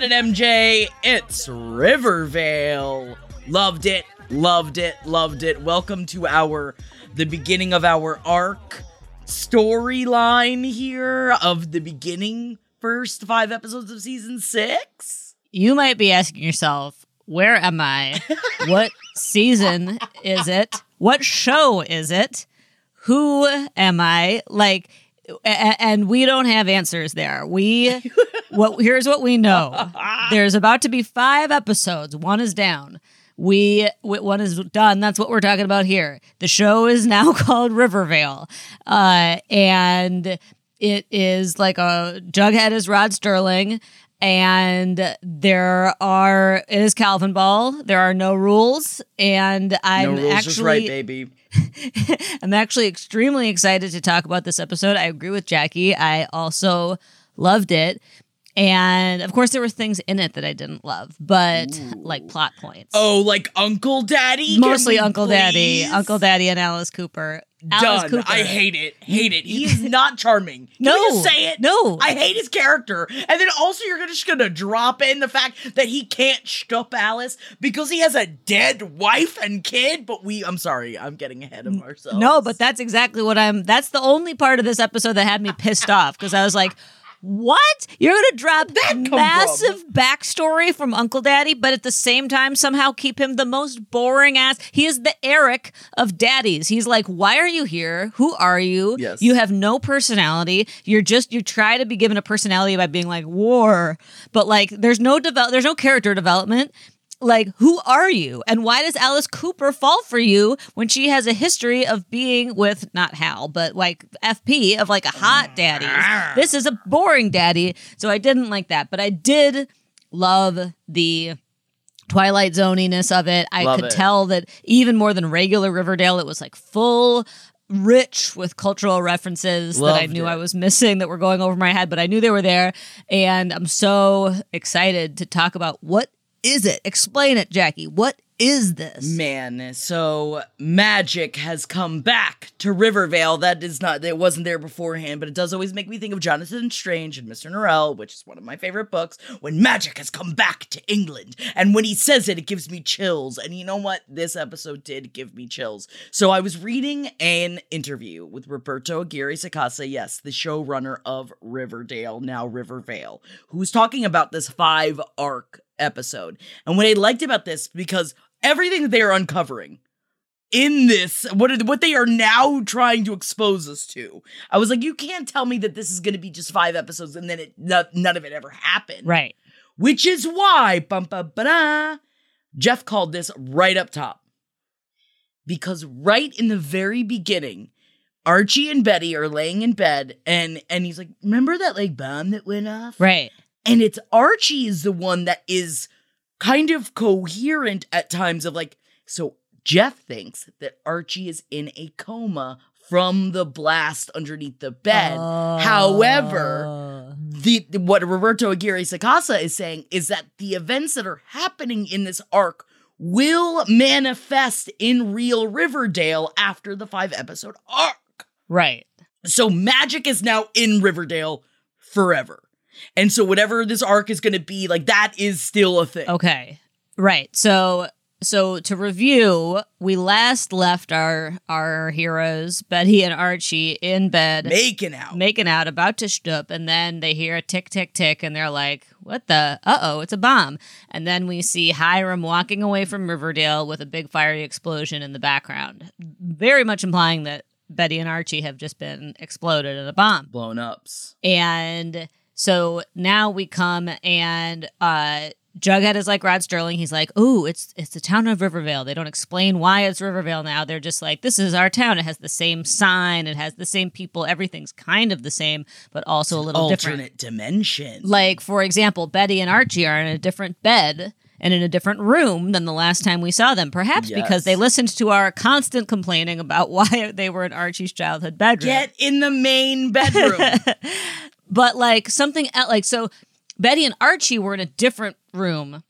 Forget it, MJ. It's Rivervale. Loved it, loved it, loved it. Welcome to our the beginning of our arc storyline here of the beginning first five episodes of season six. You might be asking yourself, where am I? what season is it? What show is it? Who am I? Like, and we don't have answers there. We, what here's what we know: there's about to be five episodes. One is down. We w- one is done. That's what we're talking about here. The show is now called Rivervale, uh, and it is like a Jughead is Rod Sterling, and there are it is Calvin Ball. There are no rules, and I'm no rules, actually just right, baby. I'm actually extremely excited to talk about this episode. I agree with Jackie. I also loved it. And of course, there were things in it that I didn't love, but like plot points. Oh, like Uncle Daddy? Mostly Uncle Daddy. Uncle Daddy, and Alice Cooper. Alice Done. Cooper. I hate it. Hate it. He is not charming. Can No. just say it? No. I hate his character. And then also you're just gonna drop in the fact that he can't shtup Alice because he has a dead wife and kid. But we I'm sorry, I'm getting ahead of ourselves. No, but that's exactly what I'm. That's the only part of this episode that had me pissed off because I was like, "What? You're gonna drop that come massive backstory from Uncle Daddy, but at the same time somehow keep him the most boring ass? He is the Eric of daddies. He's like, why are you here? Who are you? Yes. You have no personality. You're just you try to be given a personality by being like war, but like there's no develop. There's no character development like who are you and why does alice cooper fall for you when she has a history of being with not hal but like fp of like a hot daddy ah. this is a boring daddy so i didn't like that but i did love the twilight zoniness of it i Love could it. tell that even more than regular riverdale it was like full rich with cultural references that I knew it. I was missing that were going over my head, but I knew they were there. And I'm so excited to talk about what is it? Explain it, Jackie. What is this? Man, so magic has come back to Rivervale. That is not it wasn't there beforehand, but it does always make me think of Jonathan Strange and Mr. Norrell, which is one of my favorite books, when magic has come back to England. And when he says it, it gives me chills. And you know what? This episode did give me chills. So I was reading an interview with Roberto Aguirre Sacasa, yes, the showrunner of Riverdale, now Rivervale, who was talking about this five arc episode. And what I liked about this, because everything that they are uncovering in this, what are, what they are now trying to expose us to, I was like, you can't tell me that this is going to be just five episodes and then it no, none of it ever happened. Right. Which is why, bum, ba, ba, Jeff called this right up top. because right in the very beginning, Archie and Betty are laying in bed and and he's like, "Remember that like bomb that went off?" Right. And it's Archie is the one that is kind of coherent at times of like so Jeff thinks that Archie is in a coma from the blast underneath the bed. However, Oh. the what Roberto Aguirre Sacasa is saying is that the events that are happening in this arc will manifest in real Riverdale after the five episode arc. Right. So magic is now in Riverdale forever. And so whatever this arc is going to be, like that is still a thing. Okay. Right. So so to review, we last left our our heroes, Betty and Archie, in bed Making out. making out, about to shtup, and then they hear a tick tick tick and they're like, What the uh oh, it's a bomb. And then we see Hiram walking away from Riverdale with a big fiery explosion in the background. Very much implying that Betty and Archie have just been exploded in a bomb. Blown ups. And so now we come and uh Jughead is like Rod Sterling. He's like, "Ooh, it's it's the town of Rivervale." They don't explain why it's Rivervale now. They're just like, "This is our town. It has the same sign. It has the same people. Everything's kind of the same, but also a little different." Alternate dimension. Like, for example, Betty and Archie are in a different bed and in a different room than the last time we saw them. Perhaps because they listened to our constant complaining about why they were in Archie's childhood bedroom Get in the main bedroom. but like something el- like so betty and archie were in a different room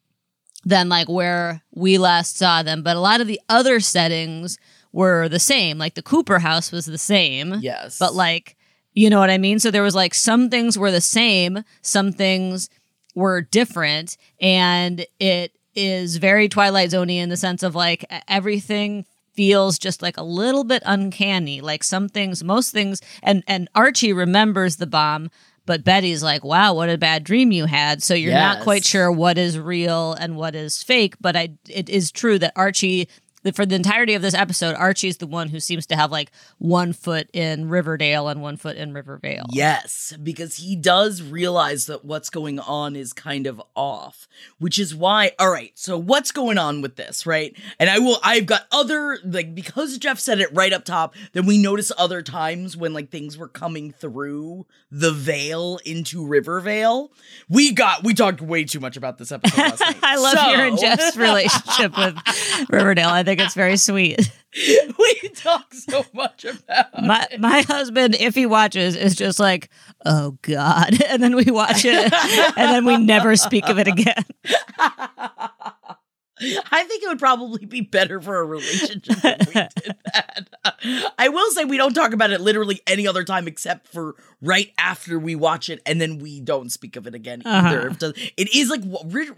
than like where we last saw them but a lot of the other settings were the same like the cooper house was the same yes. but like you know what i mean so there was like some things were the same some things were different and it is very twilight zoney in the sense of like everything feels just like a little bit uncanny. Like some things most things and and archie remembers the bomb but betty's like wow what a bad dream you had. So you're not quite sure what is real and what is fake but i it is true that archie for the entirety of this episode, Archie's the one who seems to have like one foot in Riverdale and one foot in Rivervale. Yes, because he does realize that what's going on is kind of off, which is why. All right, so what's going on with this, right? And I will. I've got other like because Jeff said it right up top. Then we notice other times when like things were coming through the veil into Rivervale. We got we talked way too much about this episode last night. I love So- hearing Jeff's relationship with Riverdale. I think it's very sweet. we talk so much about My my husband, if he watches, is just like, oh God. And then we watch it and then we never speak of it again. I think it would probably be better for a relationship if we did that. I will say we don't talk about it literally any other time except for right after we watch it, and then we don't speak of it again either. Uh-huh. It It is like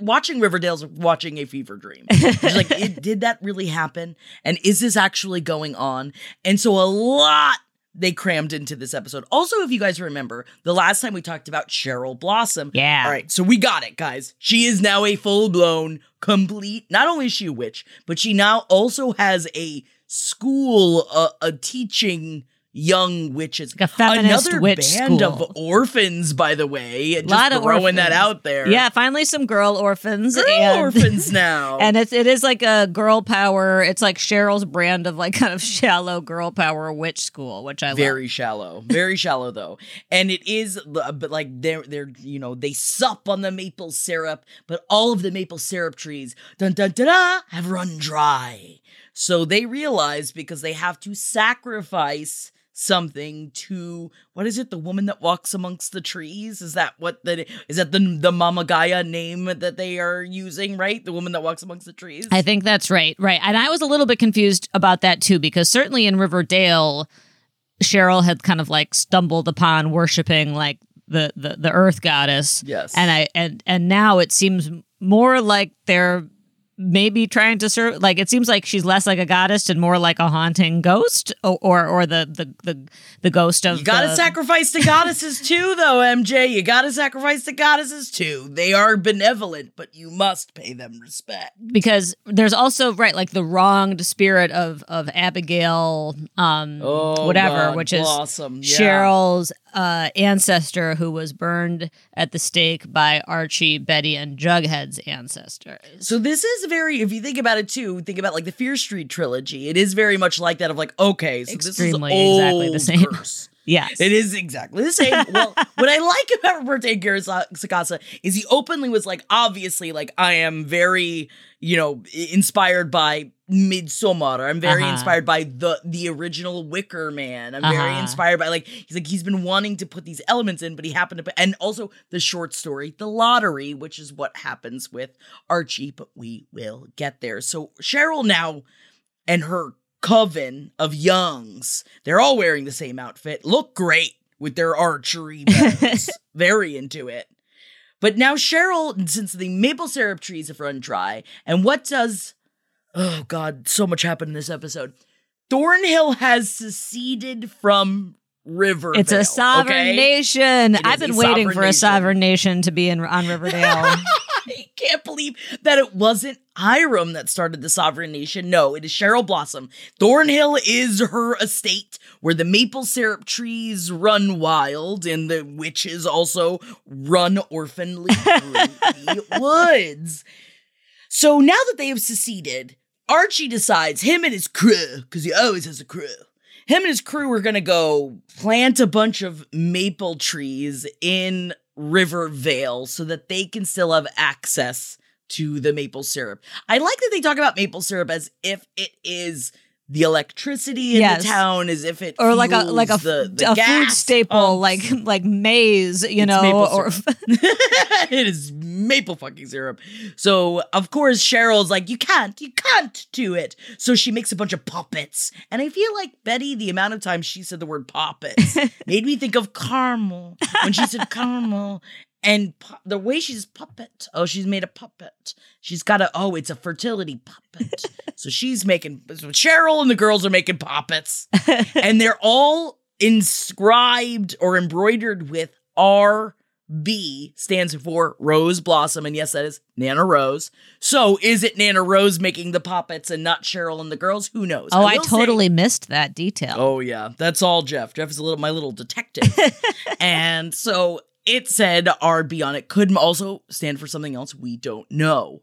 watching Riverdale's watching a fever dream. It's like, it, did that really happen? And is this actually going on? And so a lot they crammed into this episode. Also, if you guys remember, the last time we talked about Cheryl Blossom. Yeah. All right, so we got it, guys. She is now a full blown, complete. Not only is she a witch, but she now also has a school, uh, a teaching young witches. Like a Another witch band school. of orphans, by the way. Just Lot of throwing that out there. Yeah, finally some girl orphans. Girl and, orphans now. And it's it is like a girl power. It's like Cheryl's brand of like kind of shallow girl power witch school, which I love. very love. shallow very shallow though and it is uh, but like they're they're you know they sup on the maple syrup but all of the maple syrup trees dun dun dun, dun have run dry so they realize because they have to sacrifice something to what is it the woman that walks amongst the trees is that what the is that the the mama gaia name that they are using right the woman that walks amongst the trees I think that's right. Right. And I was a little bit confused about that too, because certainly in Riverdale, Cheryl had kind of like stumbled upon worshiping like the the, the earth goddess. Yes. And I and and now it seems more like they're maybe trying to serve like it seems like she's less like a goddess and more like a haunting ghost or or, or the, the the the ghost of You gotta the- sacrifice the goddesses too, though, MJ. You gotta sacrifice the goddesses too. They are benevolent, but you must pay them respect. because there's also right like the wronged spirit of of Abigail um Oh, whatever God, which is Blossom, yeah. Cheryl's uh, ancestor who was burned at the stake by Archie, Betty, and Jughead's ancestors. So this is very, if you think about it too, think about like the Fear Street trilogy. It is very much like that of like, okay, so Extremely this is exactly the same. curse. Yes. It is exactly the same. Well, what I like about Roberto Sacasa is he openly was like, obviously, like I am very, you know, inspired by Midsommar. I'm very Uh-huh. inspired by the the original Wicker Man. I'm very Uh-huh. inspired by like he's like he's been wanting to put these elements in, but he happened to put, and also the short story, The Lottery, which is what happens with Archie, but we will get there. So Cheryl now and her coven of youngs, they're all wearing the same outfit, look great with their archery bows. Very into it. But now Cheryl, since the maple syrup trees have run dry, and what does oh god, so much happened in this episode. Thornhill has seceded from Riverdale. It's a sovereign okay? nation. It I've been waiting for a sovereign nation to be in on Riverdale. I can't believe that it wasn't Hiram that started the sovereign nation. No, it is Cheryl Blossom. Thornhill is her estate where the maple syrup trees run wild and the witches also run orphanly through the woods. So now that they have seceded, Archie decides him and his crew, because he always has a crew, him and his crew are gonna go plant a bunch of maple trees in Rivervale so that they can still have access to the maple syrup. I like that they talk about maple syrup as if it is the electricity in Yes. the town, as if it or like a like a, the, the a food staple pumps. like like maize, you It's know, maple or it is maple fucking syrup. So of course Cheryl's like, you can't, you can't do it. So she makes a bunch of puppets, and I feel like Betty, the amount of times she said the word puppets, made me think of caramel when she said caramel. And pu- the way she's puppet, oh, she's made a puppet. She's got a, oh, it's a fertility puppet. so she's making, so Cheryl and the girls are making puppets. and they're all inscribed or embroidered with RB, stands for Rose Blossom. And yes, that is Nana Rose. So is it Nana Rose making the puppets and not Cheryl and the girls? Who knows? Oh, I say- totally missed that detail. Oh yeah, that's all Jeff. Jeff is a little my little detective. and so it said RB on it could also stand for something else we don't know.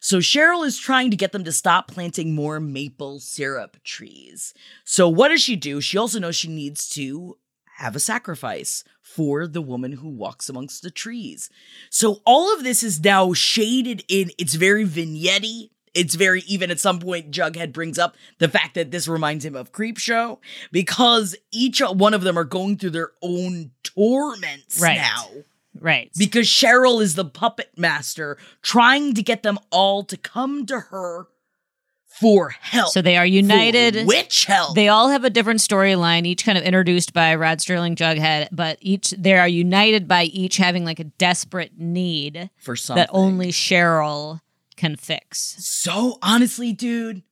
So Cheryl is trying to get them to stop planting more maple syrup trees. So what does she do? She also knows she needs to have a sacrifice for the woman who walks amongst the trees. So all of this is now shaded in it's very vignette it's very even at some point Jughead brings up the fact that this reminds him of Creepshow because each one of them are going through their own torments Right. now Right. because Cheryl is the puppet master trying to get them all to come to her for help. So they are For united. witch help. They all have a different storyline, each kind of introduced by Rod Sterling Jughead, but each they are united by each having like a desperate need for something. that only Cheryl can fix. So honestly, dude,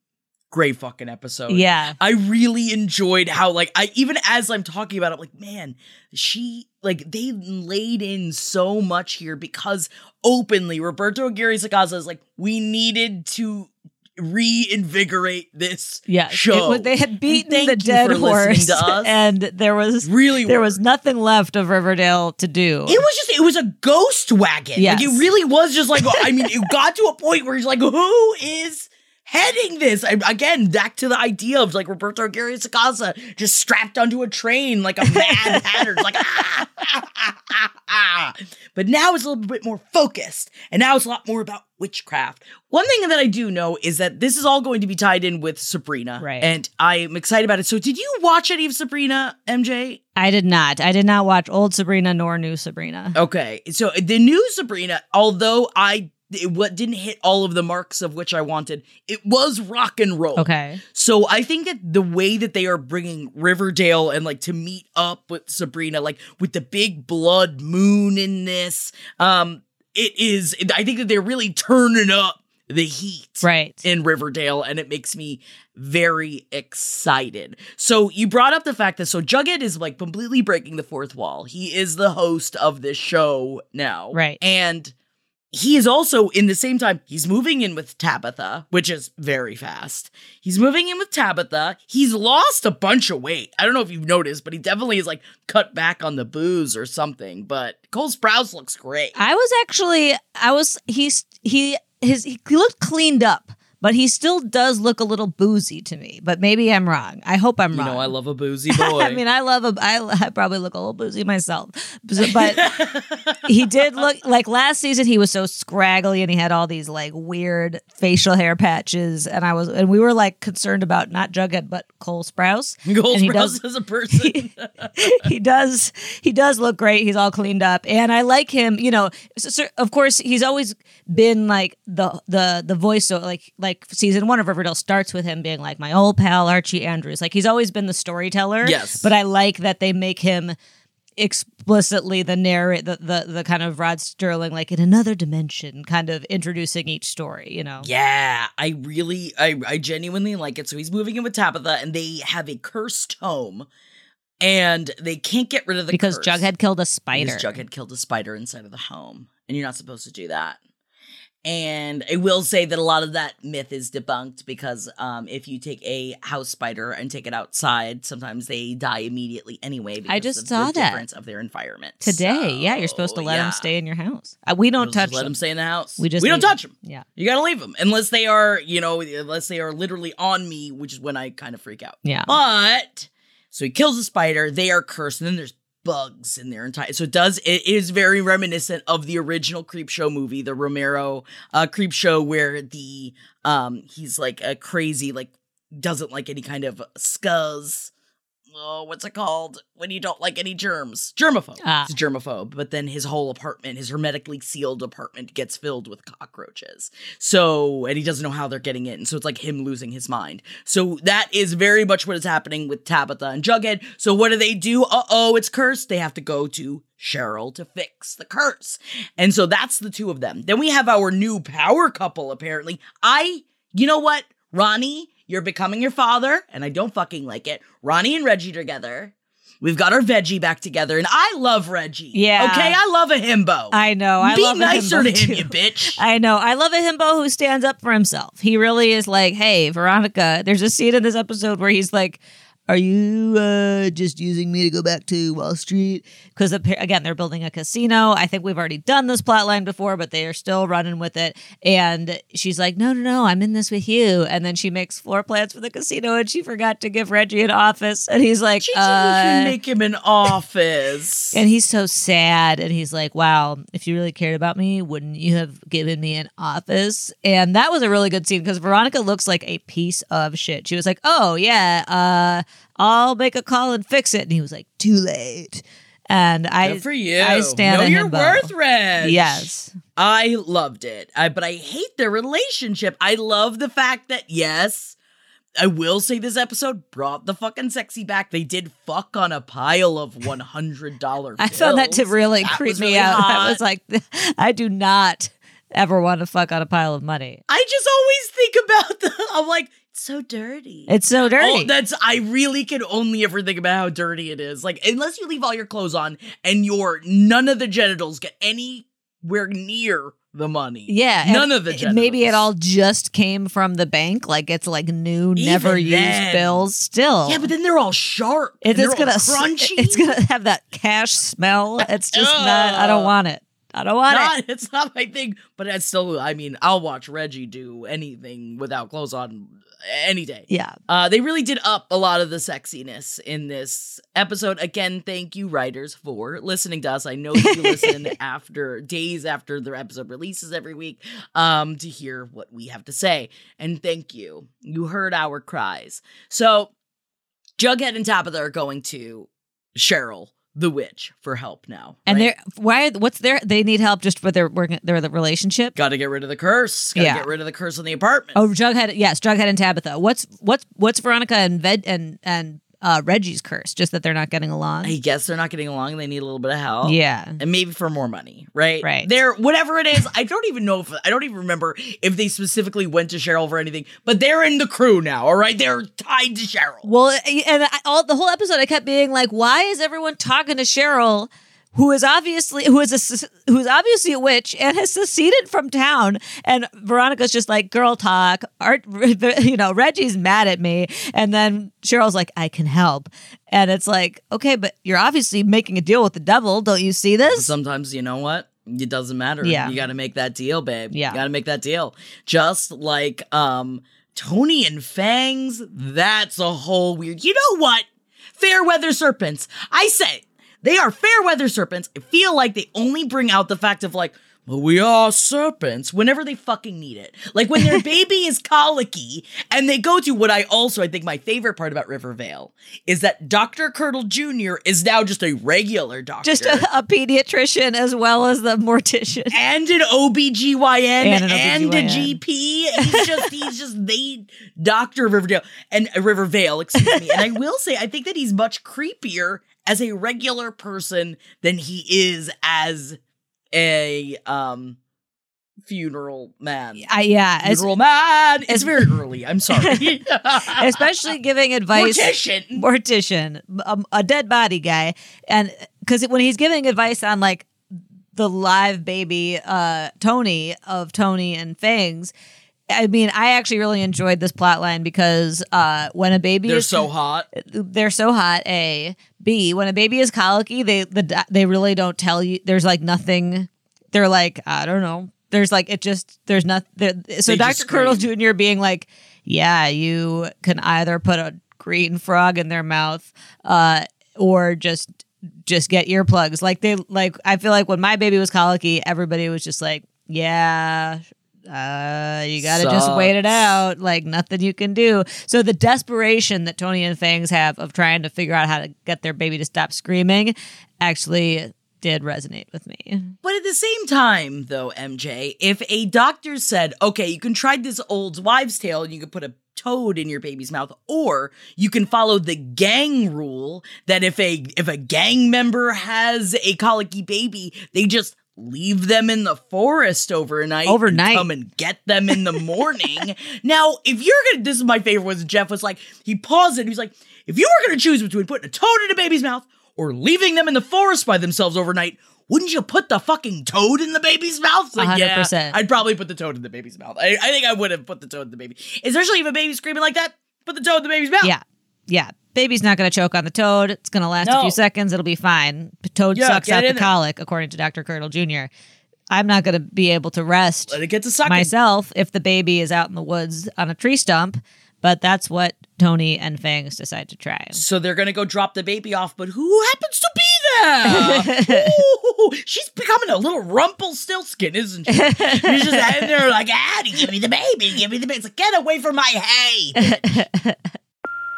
great fucking episode. Yeah. I really enjoyed how like I even as I'm talking about it, I'm like, man, she like they laid in so much here because openly Roberto Aguirre Sacasa is like, we needed to reinvigorate this Yeah, show. It, wa- they had beaten the dead horse, and there was really there were. was nothing left of Riverdale to do. It was just it was a ghost wagon. Yes. Like it really was just like I mean, it got to a point where he's like, who is heading this? I, again, back to the idea of like Roberto Aguirre Sacasa just strapped onto a train like a mad hatter, It's like ah, ah, ah, ah, ah. But now it's a little bit more focused, and now it's a lot more about witchcraft. One thing that I do know is that this is all going to be tied in with Sabrina, Right. And I'm excited about it. So, did you watch any of Sabrina, MJ? I did not. I did not watch old Sabrina nor new Sabrina. Okay, so the new Sabrina, although I it what didn't hit all of the marks of which I wanted, it was rock and roll. Okay. So I think that the way that they are bringing Riverdale and like to meet up with Sabrina, like with the big blood moon in this, um, it is. I think that they're really turning up the heat Right. in Riverdale, and it makes me very excited. So you brought up the fact that so Jughead is like completely breaking the fourth wall. He is the host of this show now, Right. And he is also in the same time he's moving in with Tabitha, which is very fast. He's moving in with Tabitha. He's lost a bunch of weight. I don't know if you've noticed, but he definitely is like cut back on the booze or something. But Cole Sprouse looks great. I was actually, I was, he's, he, his, he looked cleaned up, but he still does look a little boozy to me. But maybe I'm wrong. I hope I'm You wrong. You know, I love a boozy boy. I mean, I love a. I, I probably look a little boozy myself, but he did look like last season. He was so scraggly and he had all these like weird facial hair patches, and I was and we were like concerned about not Jughead but Cole Sprouse. Cole and he Sprouse does as a person. he does he does look great. He's all cleaned up, and I like him. You know, so, so- of course, he's always been like the the the voice. So like like season one of Riverdale starts with him being like my old pal Archie Andrews. Like he's always been the storyteller. Yes. but I like that they make him explicitly the narrate the, the the kind of Rod Sterling like in another dimension, kind of introducing each story. You know. Yeah, I really, I, I genuinely like it. So he's moving in with Tabitha, and they have a cursed home, and they can't get rid of the Because curse. Jughead killed a spider. Because Jughead killed a spider inside of the home, and you're not supposed to do that. And I will say that a lot of that myth is debunked because um, if you take a house spider and take it outside, sometimes they die immediately anyway. Because I just of saw the that. difference of their environment Today, yeah, you're supposed to let yeah. him stay in your house. Uh, we don't touch let them. them stay in the house. We just we don't touch them. them. Yeah. You gotta leave them unless they are, you know, unless they are literally on me, which is when I kind of freak out. Yeah. But so he kills the spider. They are cursed, and then there's bugs in their entire. So it does. It is very reminiscent of the original Creep Show movie, the Romero uh, Creep Show, where the um he's like a crazy like doesn't like any kind of scuzz. Oh, what's it called when you don't like any germs? Germaphobe. Ah. He's a germaphobe, but then his whole apartment, his hermetically sealed apartment, gets filled with cockroaches. So, and he doesn't know how they're getting in. So it's like him losing his mind. So that is very much what is happening with Tabitha and Jughead. So what do they do? Uh oh, it's cursed. They have to go to Cheryl to fix the curse. And so that's the two of them. Then we have our new power couple, apparently. I, you know what, Ronnie, you're becoming your father, and I don't fucking like it. Ronnie and Reggie together. We've got our veggie back together, and I love Reggie. Yeah. Okay, I love a himbo. I know. I Be love a nicer to him, too. you bitch. I know. I love a himbo who stands up for himself. He really is like, hey, Veronica. There's a scene in this episode where he's like, are you uh, just using me to go back to Wall Street? Because again, they're building a casino. I think we've already done this plot line before, but they are still running with it. And she's like, no, no, no, I'm in this with you. And then she makes floor plans for the casino, and she forgot to give Reggie an office. And he's like, She didn't even uh, make him an office. and he's so sad. And he's like, wow, if you really cared about me, wouldn't you have given me an office? And that was a really good scene because Veronica looks like a piece of shit. She was like, oh, yeah, uh, I'll make a call and fix it. And he was like, too late. And I, Good for you. I stand know your worth, Reg. Yes. I loved it. I, but I hate their relationship. I love the fact that, yes, I will say this episode brought the fucking sexy back. They did fuck on a pile of $100 I found that to really That creep me really out. I was like, I do not ever want to fuck on a pile of money. I just always think about the, I'm like, so dirty. It's so oh, dirty. Oh, that's I really can only ever think about how dirty it is. Like unless you leave all your clothes on and your none of the genitals get anywhere near the money. Yeah, none of the genitals. Maybe it all just came from the bank, like it's like new, never Even used bills. Still, Yeah, but then they're all sharp. it and they're gonna crunchy. It's gonna have that cash smell. It's just not. I don't want it. I don't want it. it's not my thing, but I still. I mean, I'll watch Reggie do anything without clothes on any day. Yeah, Uh, they really did up a lot of the sexiness in this episode. Again, thank you, writers, for listening to us. I know you listen after days after the episode releases every week um, to hear what we have to say. And thank you. You heard our cries. So, Jughead and Tabitha are going to Cheryl, the witch, for help now. and right? they're why? What's their? They need help just for their working their the relationship. Got to get rid of the curse. Got to Yeah. get rid of the curse on the apartment. Oh, Jughead. Yes, Jughead and Tabitha. What's what's what's Veronica and Ved and and uh, Reggie's curse? Just that they're not getting along. I guess they're not getting along. and They need a little bit of help. yeah. and maybe for more money, right? Right. They're whatever it is. I don't even know if I don't even remember if they specifically went to Cheryl for anything, but they're in the crew now. All right, they're tied to Cheryl. Well, and I, all the whole episode, I kept being like, "Why is everyone talking to Cheryl who is obviously who is a who is obviously a witch and has seceded from town. And Veronica's just like girl talk. Art, you know, Reggie's mad at me, and then Cheryl's like, I can help, and it's like, okay, but you're obviously making a deal with the devil. Don't you see this? Sometimes you know what? It doesn't matter. Yeah. You got to make that deal, babe. Yeah. You got to make that deal. Just like um Toni and Fangs, that's a whole weird. You know what? Fair weather serpents. I say they are fair weather serpents. I feel like they only bring out the fact of like, well, we are serpents whenever they fucking need it. Like when their baby is colicky and they go to what I also, I think my favorite part about Rivervale is that Dr. Curdle Jr. is now just a regular doctor. Just a, a pediatrician as well as the mortician. and an OBGYN And and, an a GP. He's just he's just the doctor of Riverdale and uh, Rivervale, excuse me. And I will say I think that he's much creepier as a regular person than he is as a um funeral man. I, yeah, Funeral man. It's very early. I'm sorry. especially giving advice. Mortician. mortician, um, a dead body guy, and because when he's giving advice on like the live baby uh Toni of Toni and Fangs. I mean, I actually really enjoyed this plot line because uh, when a baby They're is so hot. they're so hot. A B when a baby is colicky, they the they really don't tell you. There's like nothing. They're like I don't know. There's like it just there's not there. So Curdle scream. Jr. being like, yeah, you can either put a green frog in their mouth, uh, or just just get earplugs. Like they like I feel like when my baby was colicky, everybody was just like, yeah. Uh, you gotta just wait it out. Like nothing you can do. So the desperation that Toni and Fangs have of trying to figure out how to get their baby to stop screaming actually did resonate with me. But at the same time, though, MJ, if a doctor said, okay, you can try this old wives' tale and you can put a toad in your baby's mouth, or you can follow the gang rule that if a if a gang member has a colicky baby, they just leave them in the forest overnight. and Overnight. come and get them in the morning. now, if you're gonna this is my favorite was Jeff was like, he paused it, he was like, if you were gonna choose between putting a toad in a baby's mouth or leaving them in the forest by themselves overnight, wouldn't you put the fucking toad in the baby's mouth? Like, yeah, 100%. I'd probably put the toad in the baby's mouth. I, I think I would have put the toad in the baby. Especially if a baby's screaming like that, put the toad in the baby's mouth. Yeah. Yeah. Baby's not going to choke on the toad. It's going to last a few seconds. It'll be fine. Toad Yeah, sucks out the colic, according to Dr. Curdle Jr. I'm not going to be able to rest Let it get to sucking. myself if the baby is out in the woods on a tree stump, but that's what Toni and Fangs decide to try. So they're gonna go drop the baby off, but who happens to be there? Ooh, she's becoming a little Rumpelstiltskin, isn't she? She's just out there like, Addie, give me the baby, give me the baby. It's like, get away from my hay.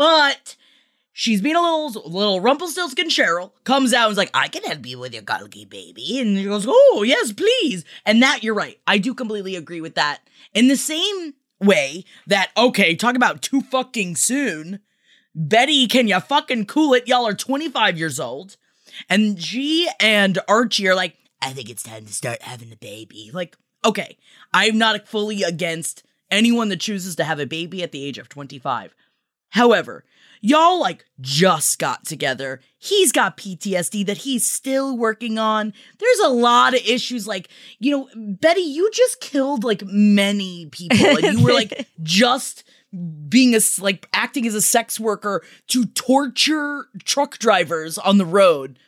But she's being a little little Rumpelstiltskin Cheryl, comes out and is like, I can help you with your colicky baby. And she goes, Oh, yes, please. And that you're right. I do completely agree with that. In the same way that, okay, talk about too fucking soon. Betty, can you fucking cool it? Y'all are 25 years old. And G and Archie are like, I think it's time to start having a baby. Like, okay, I'm not fully against anyone that chooses to have a baby at the age of 25. However, y'all like just got together. He's got PTSD that he's still working on. There's a lot of issues like, you know, Betty, you just killed like many people and you were like just being a like acting as a sex worker to torture truck drivers on the road.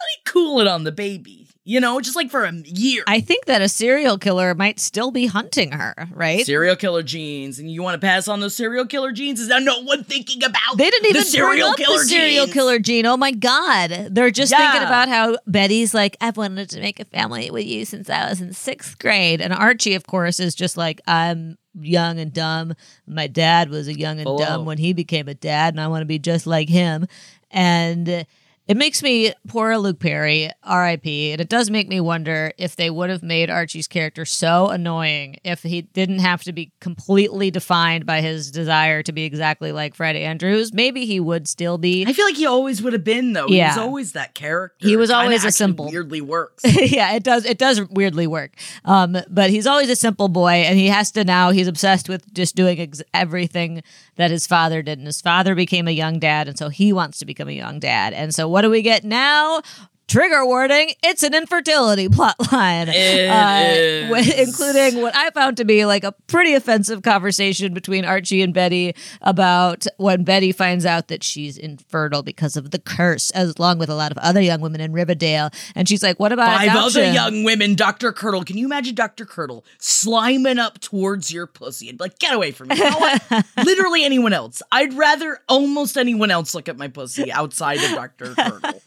Let me cool it on the baby, you know, just like for a year. I think that a serial killer might still be hunting her, right? serial killer genes, and you want to pass on those serial killer genes? Is there no one thinking about They didn't even the serial bring up killer the serial genes? killer gene. Oh my god, they're just thinking about how Betty's like, I've wanted to make a family with you since I was in sixth grade, and Archie, of course, is just like, I'm young and dumb. My dad was a young and Hello. dumb when he became a dad, and I want to be just like him. And it makes me poor Luke Perry, R.I.P. And it does make me wonder if they would have made Archie's character so annoying if he didn't have to be completely defined by his desire to be exactly like Fred Andrews. Maybe he would still be. I feel like he always would have been though. He was always that character. He was always a simple- Weirdly works. yeah, it does. It does weirdly work. Um, but he's always a simple boy, and he has to now. He's obsessed with just doing ex- everything that his father did, and his father became a young dad, and so he wants to become a young dad. And so, what do we get now? Trigger warning: It's an infertility plotline, wi- uh, is. including what I found to be like a pretty offensive conversation between Archie and Betty about when Betty finds out that she's infertile because of the curse, as along with a lot of other young women in Riverdale. And she's like, "What about Five adoption? other young women, Dr. Curdle. Can you imagine Dr. Curdle sliming up towards your pussy and be like, get away from me? You know what? Literally anyone else. I'd rather almost anyone else look at my pussy outside of Dr. Curdle.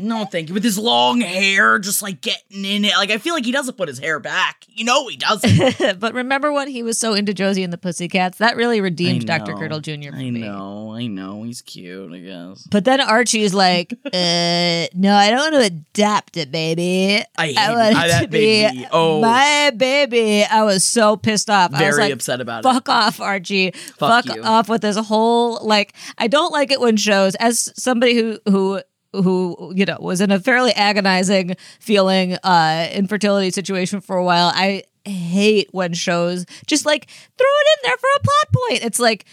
No, thank you. With his long hair, just like getting in it. Like, I feel like he doesn't put his hair back. You know he doesn't. but remember when he was so into Josie and the Pussycats? That really redeemed Dr. Curdle Jr. for I me. know, I know. He's cute, I guess. But then Archie's like, uh, no, I don't want to adopt it, baby. I hate want it. I- to be oh. my baby. I was so pissed off. I was Very like, upset about it. Fuck off, Archie. Fuck, you. off with this whole like. I don't like it when shows, as somebody who who who you know was in a fairly agonizing feeling uh infertility situation for a while. I hate when shows just like throw it in there for a plot point. It's like.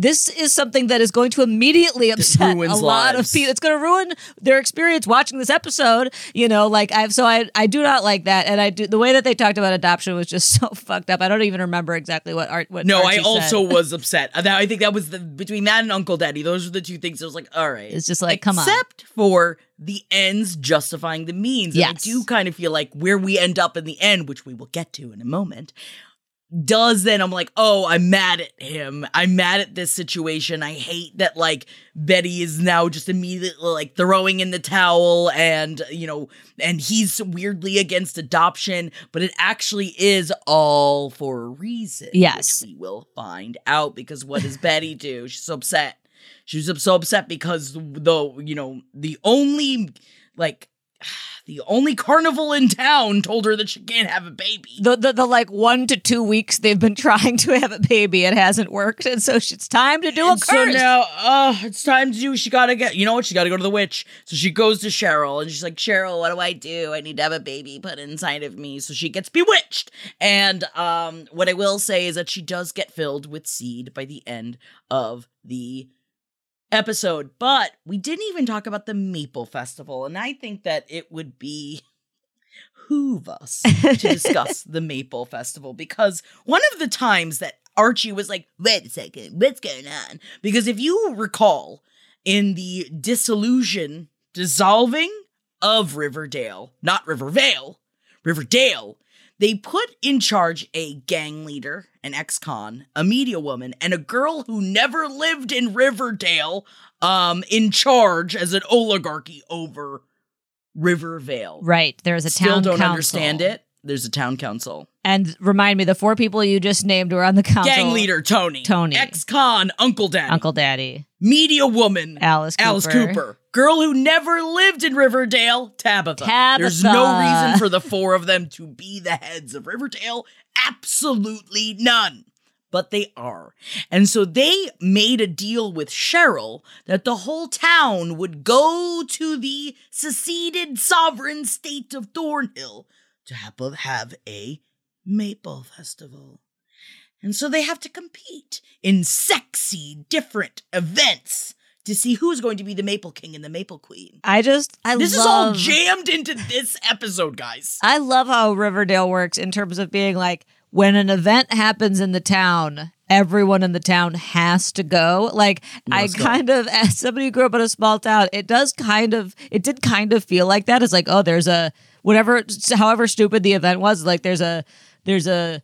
This is something that is going to immediately upset a lot lives. of people. It's going to ruin their experience watching this episode. You know, like I've so I I do not like that, and I do the way that they talked about adoption was just so fucked up. I don't even remember exactly what art. What No, I Archie said. also was upset. That I think that was the between that and Uncle Daddy. Those are the two things. I was like, all right. It's just like, come on. Except for the ends justifying the means. And I do kind of feel like where we end up in the end, which we will get to in a moment, does then I'm like, oh, I'm mad at him. I'm mad at this situation. I hate that like Betty is now just immediately like throwing in the towel and you know, and he's weirdly against adoption, but it actually is all for a reason. Yes. We will find out because what does Betty do? She's so upset. She was so upset because the you know, the only like the only carnival in town told her that she can't have a baby. the, the the like one to two weeks they've been trying to have a baby. It hasn't worked, and so it's time to do a And so curse. now, uh, it's time to do. She gotta get. You know what? She gotta go to the witch. So she goes to Cheryl, and she's like, "Cheryl, what do I do? I need to have a baby put inside of me." So she gets bewitched. And um, what I will say is that she does get filled with seed by the end of the episode. But we didn't even talk about the Maple Festival, and I think that it would be hoove us to discuss the Maple Festival because one of the times that Archie was like, wait a second, what's going on? Because if you recall, in the dissolution, dissolving of Riverdale, not Rivervale, Riverdale, they put in charge a gang leader, an ex-con, a media woman, and a girl who never lived in Riverdale um in charge as an oligarchy over Rivervale. Right. There's a town. Still town don't council. understand it. There's a town council. And remind me, the four people you just named were on the council. Gang leader Toni. Toni. Ex-con Uncle Daddy. Uncle Daddy. Media woman Alice Cooper. Alice Cooper. Girl who never lived in Riverdale, Tabitha. Tabitha. There's no reason for the four of them to be the heads of Riverdale. Absolutely none. But they are. And so they made a deal with Cheryl that the whole town would go to the seceded sovereign state of Thornhill to have, have a maple festival. And so they have to compete in sexy, different events to see who's going to be the Maple King and the Maple Queen. I just, I this love. is all jammed into this episode, guys. I love how Riverdale works in terms of being like when an event happens in the town, everyone in the town has to go. Like I go. kind of as somebody who grew up in a small town, it does kind of it did kind of feel like that. It's like, oh, there's a whatever however stupid the event was, like there's a there's a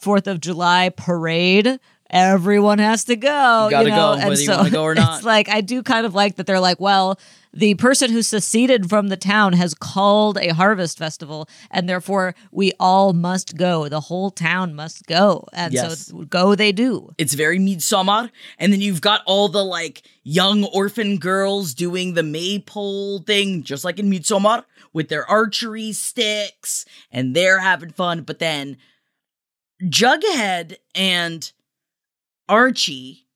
Fourth of July parade. Everyone has to go. You gotta know? go, And whether you so wanna go or not. It's like I do kind of like that they're like, well, the person who seceded from the town has called a harvest festival, and therefore we all must go. The whole town must go, and Yes. so go they do. It's very Midsommar. And then you've got all the like young orphan girls doing the maypole thing, just like in Midsommar, with their archery sticks, and they're having fun. But then Jughead and Archie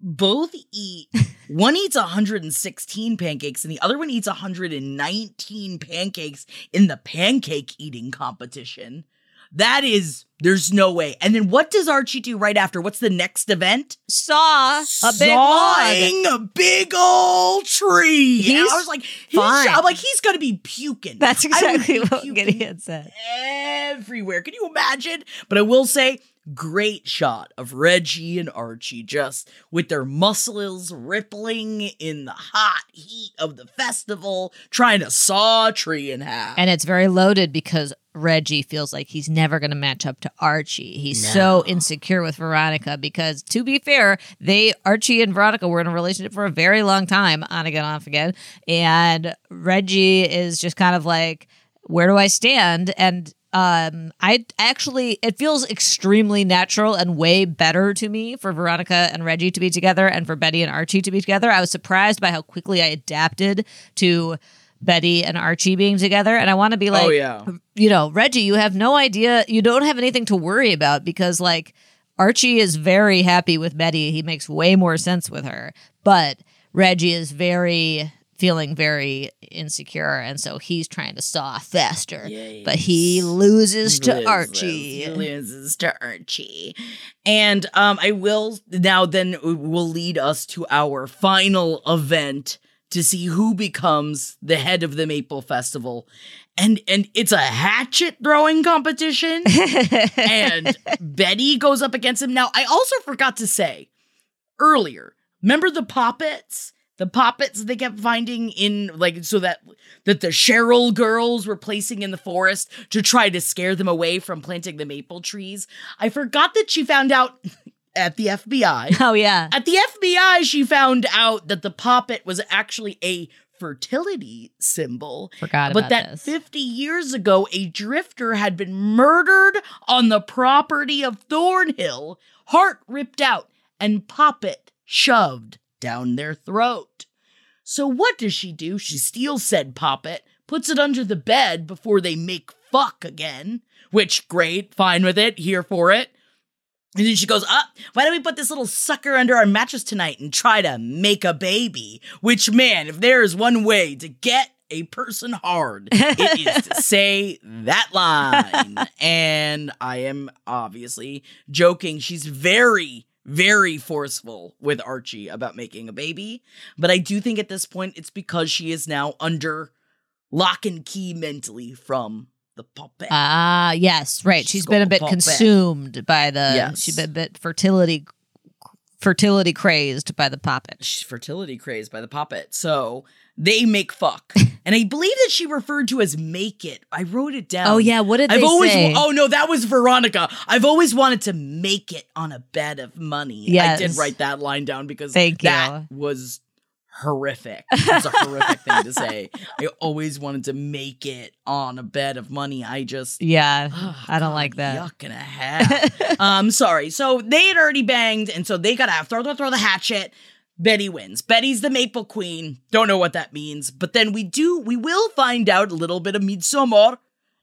both eat one eats 116 pancakes and the other one eats 119 pancakes in the pancake eating competition. That is there's no way. And then what does Archie do right after? What's the next event? Saw a big log. Sawing a big old tree. And He's I was like, fine. I'm like, he's gonna be puking. That's exactly what Gideon said. everywhere. Can you imagine? But I will say, great shot of Reggie and Archie just with their muscles rippling in the hot heat of the festival, trying to saw a tree in half. And it's very loaded because Reggie feels like he's never going to match up to Archie. He's so insecure with Veronica because, to be fair, they Archie and Veronica were in a relationship for a very long time, on again, off again, and Reggie is just kind of like, "Where do I stand?" And um, I actually, it feels extremely natural and way better to me for Veronica and Reggie to be together and for Betty and Archie to be together. I was surprised by how quickly I adapted to Betty and Archie being together. And I want to be like, oh yeah. you know, Reggie, you have no idea, you don't have anything to worry about because, like, Archie is very happy with Betty. He makes way more sense with her. But Reggie is very feeling very insecure. And so he's trying to saw faster. But he loses to Archie. Loses to Archie. And um I will now then will lead us to our final event to see who becomes the head of the Maple Festival. And and it's a hatchet throwing competition. and Betty goes up against him. Now, I also forgot to say earlier, remember the poppets? The poppets they kept finding in like so that that the Cheryl girls were placing in the forest to try to scare them away from planting the maple trees. I forgot that she found out at the FBI. Oh, yeah. At the FBI, she found out that the poppet was actually a fertility symbol. Forgot but that this. 50 years ago, a drifter had been murdered on the property of Thornhill, heart ripped out, and poppet shoved down their throat. So what does she do? She steals said poppet, puts it under the bed before they make fuck again, which great, fine with it, here for it. And then she goes, up. why don't we put this little sucker under our mattress tonight and try to make a baby? Which, man, if there is one way to get a person hard, it is to say that line. and I am obviously joking. She's very, very forceful with Archie about making a baby. But I do think at this point it's because she is now under lock and key mentally from the puppet. Ah, yes, right. She's been a bit puppet. consumed by the. Yes. She's been a bit fertility, fertility crazed by the poppet. she's fertility crazed by the puppet. So they make fuck. and I believe that she referred to as make it. I wrote it down. Oh, yeah, what did I've they always say? oh no, that was Veronica. I've always wanted to make it on a bed of money. Yes. I did write that line down because Thank that you. was horrific. It's a horrific thing to say. I always wanted to make it on a bed of money. I just Yeah, Oh, I don't like that. Yuck and a half. um, sorry. So they had already banged, and so they gotta throw, throw, throw the hatchet. Betty wins. Betty's the Maple Queen. Don't know what that means, but then we do. We will find out a little bit of Midsommar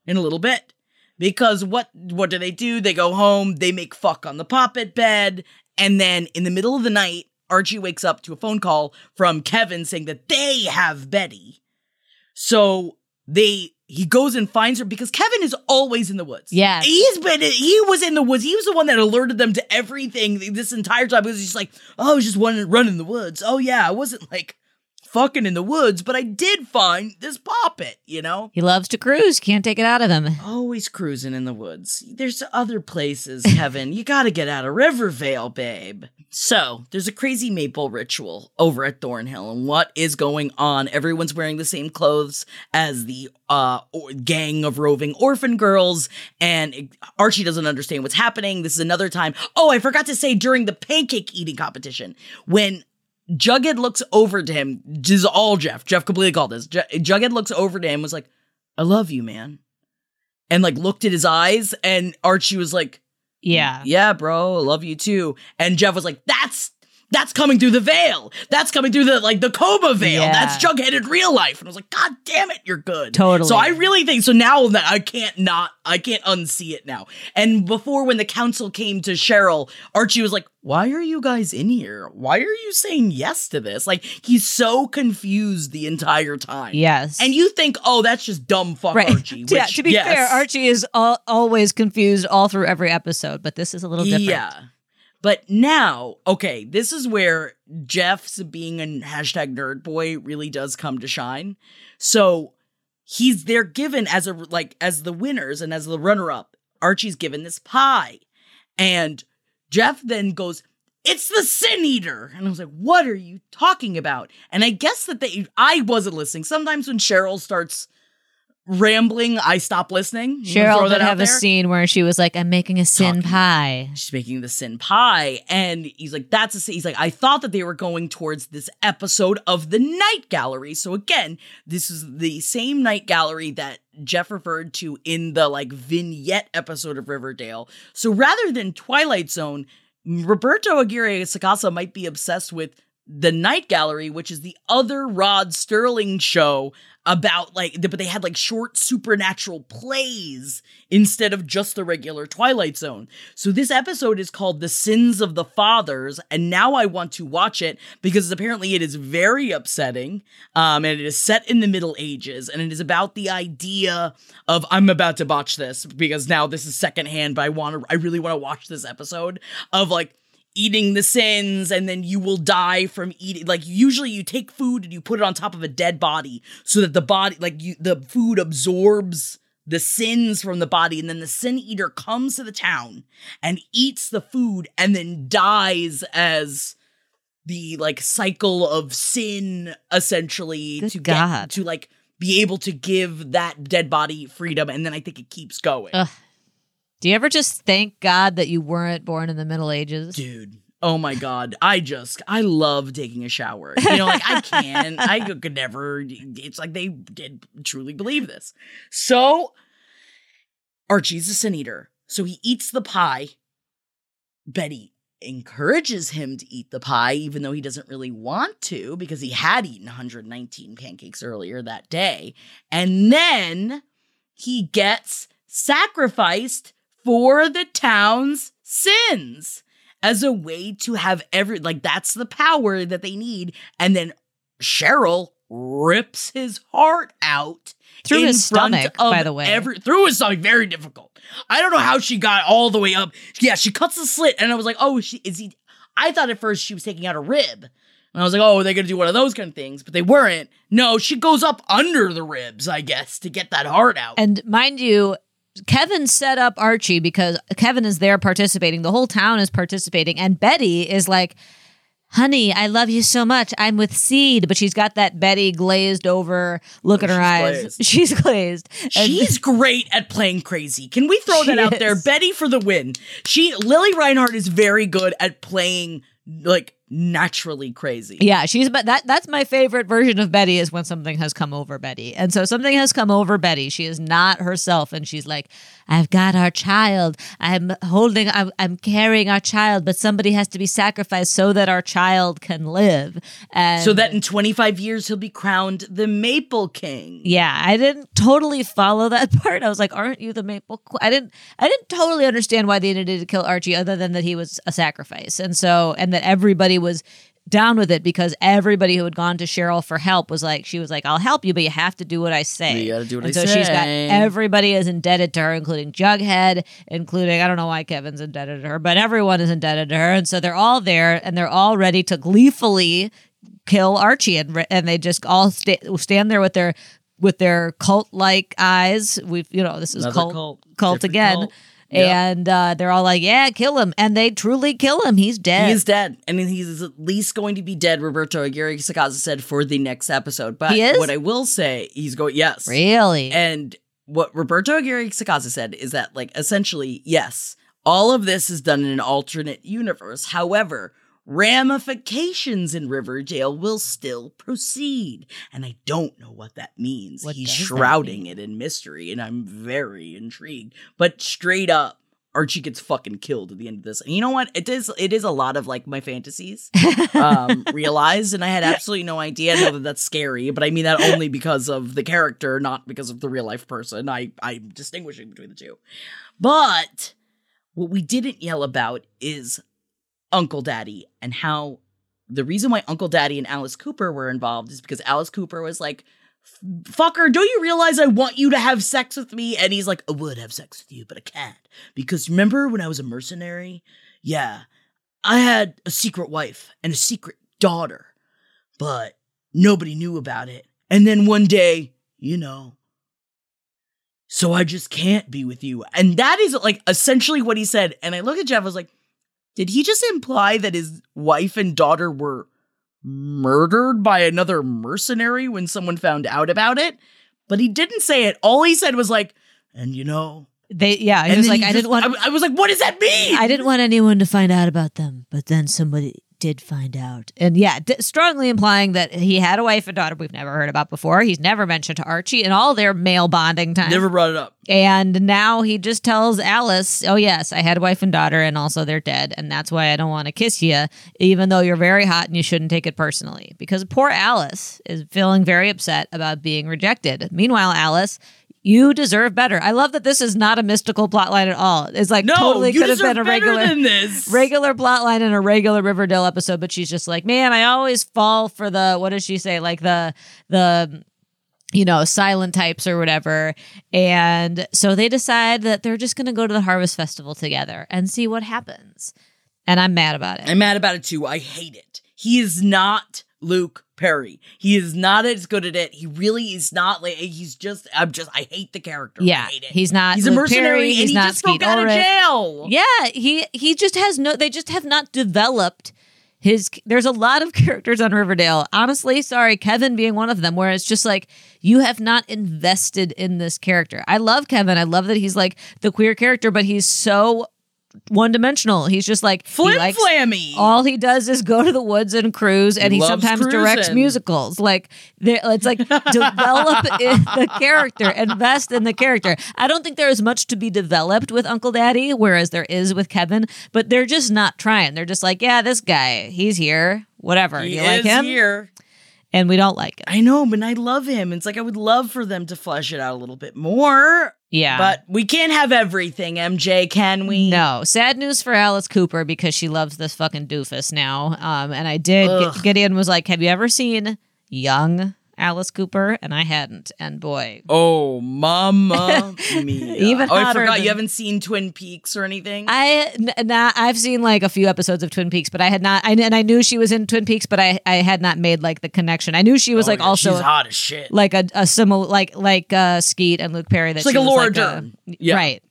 in a little bit because what what do they do? They go home. They make fuck on the poppet bed, and then in the middle of the night, Archie wakes up to a phone call from Kevin saying that they have Betty. So they he goes and finds her because Kevin is always in the woods. Yeah. He's been he was in the woods. He was the one that alerted them to everything this entire time. It was just like, oh, I was just running running in the woods. Oh yeah, I wasn't like fucking in the woods, but I did find this poppet, you know? He loves to cruise. Can't take it out of him. Always cruising in the woods. There's other places, Kevin. you gotta get out of Rivervale, babe. So, there's a crazy maple ritual over at Thornhill, and what is going on? Everyone's wearing the same clothes as the uh or- gang of roving orphan girls, and Archie doesn't understand what's happening. This is another time. Oh, I forgot to say during the pancake eating competition, when Jughead looks over to him. This is all Jeff. Jeff completely called this. Ju- Jughead looks over to him, was like, "I love you, man," and like looked at his eyes, and Archie was like, Yeah. "Yeah, bro, I love you too." And Jeff was like, "That's." That's coming through the veil. That's coming through the like the coma veil. Yeah. That's Jughead in real life. And I was like, God damn it, you're good. Totally. So I really think so now that I can't not I can't unsee it now. And before when the council came to Cheryl, Archie was like, Why are you guys in here? Why are you saying yes to this? Like he's so confused the entire time. Yes. And you think, oh, that's just dumb fuck Right. Archie. Which, yeah, to be yes. fair, Archie is al- always confused all through every episode, but this is a little different. Yeah. But now, okay, this is where Jeff's being a hashtag nerd boy really does come to shine. So he's they're given as a like as the winners and as the runner up. Archie's given this pie, and Jeff then goes, "It's the Sin Eater," and I was like, "What are you talking about?" And I guess that they I wasn't listening. Sometimes when Cheryl starts rambling, I stop listening. You Cheryl did have a scene where she was like, I'm making a sin Talking. pie. she's making the sin pie and he's like that's a sin. he's like i thought that they were going towards this episode of the night gallery so again this is the same night gallery that jeff referred to in the like vignette episode of riverdale so rather than twilight zone roberto aguirre sacasa might be obsessed with the night gallery which is the other rod serling show about like but they had like short supernatural plays instead of just the regular twilight zone. So this episode is called the sins of the fathers and now i want to watch it because apparently it is very upsetting um and it is set in the middle ages and it is about the idea of i'm about to botch this because now this is secondhand but i want to i really want to watch this episode of like eating the sins and then you will die from eating like usually you take food and you put it on top of a dead body so that the body like you the food absorbs the sins from the body and then the sin eater comes to the town and eats the food and then dies as the like cycle of sin essentially Good to God. get to like be able to give that dead body freedom and then i think it keeps going Ugh. Do you ever just thank God that you weren't born in the Middle Ages? dude. Oh my god. I just i love taking a shower. You know like i can't i could never it's like they did truly believe this. So archie's a sin eater. So he eats the pie. Betty encourages him to eat the pie even though he doesn't really want to because he had eaten 119 pancakes earlier that day. And then he gets sacrificed for the town's sins as a way to have every like that's the power that they need and then cheryl rips his heart out Through his stomach, by the way. every, through his stomach very difficult i don't know how she got all the way up yeah she cuts the slit and i was like oh she is he i thought at first she was taking out a rib and I was like, oh, they're they gonna do one of those kind of things? But they weren't. No, she goes up under the ribs, I guess, to get that heart out. And mind you, Kevin set up Archie because Kevin is there participating. The whole town is participating. And Betty is like, honey, I love you so much. I'm with Seed, but she's got that Betty glazed over look in her eyes. glazed. She's glazed. And- She's great at playing crazy. Can we throw that out there, Betty for the win. She Lili Reinhart is very good at playing like naturally crazy. Yeah, she's but that that's my favorite version of Betty is when something has come over Betty. And so something has come over Betty. She is not herself and she's like, I've got our child. I'm holding I'm, I'm carrying our child, but somebody has to be sacrificed so that our child can live. And So that in 25 years he'll be crowned the Maple King. yeah, I didn't totally follow that part. I was like, "Aren't you the Maple?" Qu-? I didn't. I didn't totally understand why they needed to kill Archie, other than that he was a sacrifice, and so and that everybody was down with it because everybody who had gone to Cheryl for help was like, she was like, "I'll help you, but you have to do what I say." You gotta do what and I so she's got everybody is indebted to her, including Jughead, including I don't know why Kevin's indebted to her, but everyone is indebted to her, and so they're all there and they're all ready to gleefully kill Archie, and and they just all sta- stand there with their with their cult like eyes. We've you know this is Another cult cult. cult, again. cult. And uh, they're all like, "Yeah, kill him!" And they truly kill him. He's dead. He's dead, I mean, he's at least going to be dead. Roberto Aguirre Sacasa said for the next episode. But what I will say, he's going yes, really. And what Roberto Aguirre Sacasa said is that, like, essentially, yes, all of this is done in an alternate universe. However, ramifications in Riverdale will still proceed, and I don't know what that means. What he's shrouding it in mystery, and I'm very intrigued. But straight up. Archie gets fucking killed at the end of this. And you know what? It is it is a lot of like my fantasies um realized and I had absolutely no idea. I know that that's scary, but I mean that only because of the character, not because of the real life person. I I'm distinguishing between the two. But what we didn't yell about is Uncle Daddy and how the reason why Uncle Daddy and Alice Cooper were involved is because Alice Cooper was like, Fucker, don't you realize I want you to have sex with me? And he's like, I would have sex with you, but I can't. Because remember when I was a mercenary? Yeah, I had a secret wife and a secret daughter, but nobody knew about it. And then one day, you know, so I just can't be with you. And that is like essentially what he said. And I look at Jeff, I was like, did he just imply that his wife and daughter were murdered by another mercenary when someone found out about it? But he didn't say it. All he said was like, and you know, they yeah. He and was like, "I just- didn't want." I, I was like, what does that mean? I didn't want anyone to find out about them, but then somebody did find out. And yeah, d- strongly implying that he had a wife and daughter we've never heard about before. He's never mentioned to Archie in all their male bonding time. Never brought it up. And now he just tells Alice, "Oh yes, I had a wife and daughter, and also they're dead, and that's why I don't want to kiss you, even though you're very hot and you shouldn't take it personally." Because poor Alice is feeling very upset about being rejected. Meanwhile, Alice. You deserve better. I love that this is not a mystical plotline at all. It's like No, totally could have been a regular regular plot line in a regular Riverdale episode, but she's just like, man, I always fall for the what does she say? Like the the you know, silent types or whatever. And so they decide that they're just gonna go to the Harvest Festival together and see what happens. And I'm mad about it. I'm mad about it too. I hate it. He is not Luke Perry. He is not as good at it. He really is not like he's just I'm just I hate the character. yeah, I hate it. he's not. He's a mercenary Perry, he's he not just broke Skeet out of jail. Yeah, he he just has no. They just have not developed his. There's a lot of characters on Riverdale. Honestly, sorry, Kevin being one of them, where it's just like you have not invested in this character. I love Kevin. I love that he's like the queer character, but he's so one dimensional. He's just like he Flim likes- flammy. All he does is go to the woods and cruise, and He he, sometimes directs musicals. Like there- it's like develop in the character, invest in the character. I don't think there is much to be developed with Uncle Daddy, whereas there is with Kevin. But they're just not trying. They're just like, yeah, this guy, he's here. Whatever. He you like him? here. And we don't like him. I know, but I love him. It's like I would love for them to flesh it out a little bit more. Yeah. But we can't have everything, MJ, can we? No, sad news for Alice Cooper because she loves this fucking doofus now. Um, and I did. Ugh. Gideon was like, "Have you ever seen young Alice Cooper?" And I hadn't. And boy, Oh, mama mia. Even oh, I forgot than- you haven't seen Twin Peaks or anything. I n- not, I've seen like a few episodes of Twin Peaks, but I had not. I, and I knew she was in Twin Peaks, but I I had not made like the connection. I knew she was Oh, like yeah, also she's hot as shit. like a, a similar like like uh Skeet and Luke Perry. That She's like she a was Laura like Dern. Yeah. right.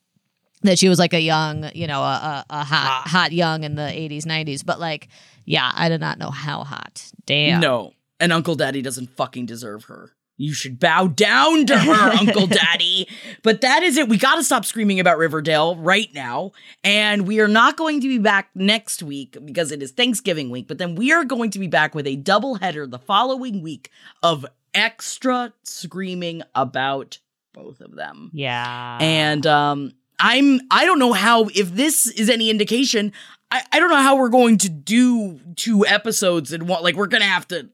that she was like a young, you know, a, a, a hot, hot young in the 80s, 90s. But like, yeah, I did not know how hot. Damn. No. And Uncle Daddy doesn't fucking deserve her. You should bow down to her, Uncle Daddy. But that is it. We got to stop screaming about Riverdale right now. And we are not going to be back next week because it is Thanksgiving week. But then we are going to be back with a double header the following week of extra screaming about both of them. Yeah. And um I'm I don't know how if this is any indication, I, I don't know how we're going to do two episodes and what like we're gonna have to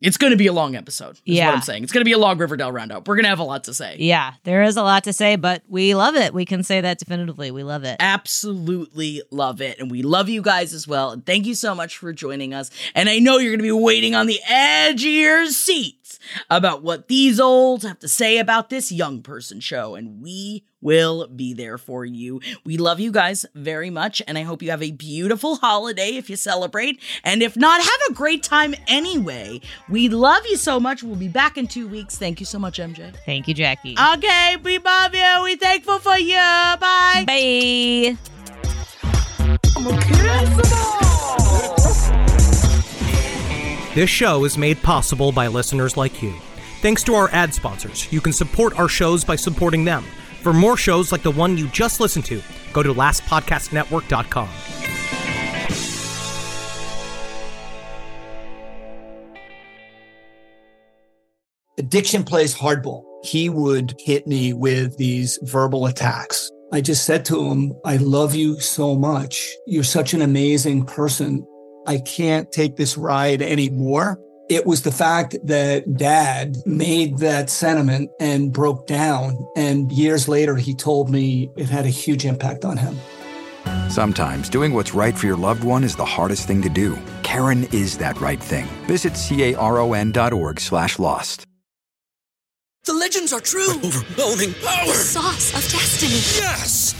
it's gonna be a long episode, is Yeah. what I'm saying. It's gonna be a long Riverdale roundup. We're gonna have a lot to say. Yeah, there is a lot to say, but we love it. We can say that definitively. We love it. Absolutely love it. And we love you guys as well. And thank you so much for joining us. And I know you're going to be waiting on the edge of your seats about what these olds have to say about this young person show. And we will be there for you. We love you guys very much. And I hope you have a beautiful holiday if you celebrate. And if not, have a great time anyway. We love you so much. We'll be back in two weeks. Thank you so much, MJ. Thank you, Jackie. Okay, we love you. We're thankful for you. Bye. Bye. This show is made possible by listeners like you. Thanks to our ad sponsors, you can support our shows by supporting them. For more shows like the one you just listened to, go to lastpodcastnetwork.com. Addiction plays hardball. He would hit me with these verbal attacks. I just said to him, I love you so much. You're such an amazing person. I can't take this ride anymore. It was the fact that dad made that sentiment and broke down. And years later, he told me it had a huge impact on him. Sometimes doing what's right for your loved one is the hardest thing to do. Caron is that right thing. Visit caron.org slash lost. The legends are true. Overwhelming power! The sauce of destiny. Yes!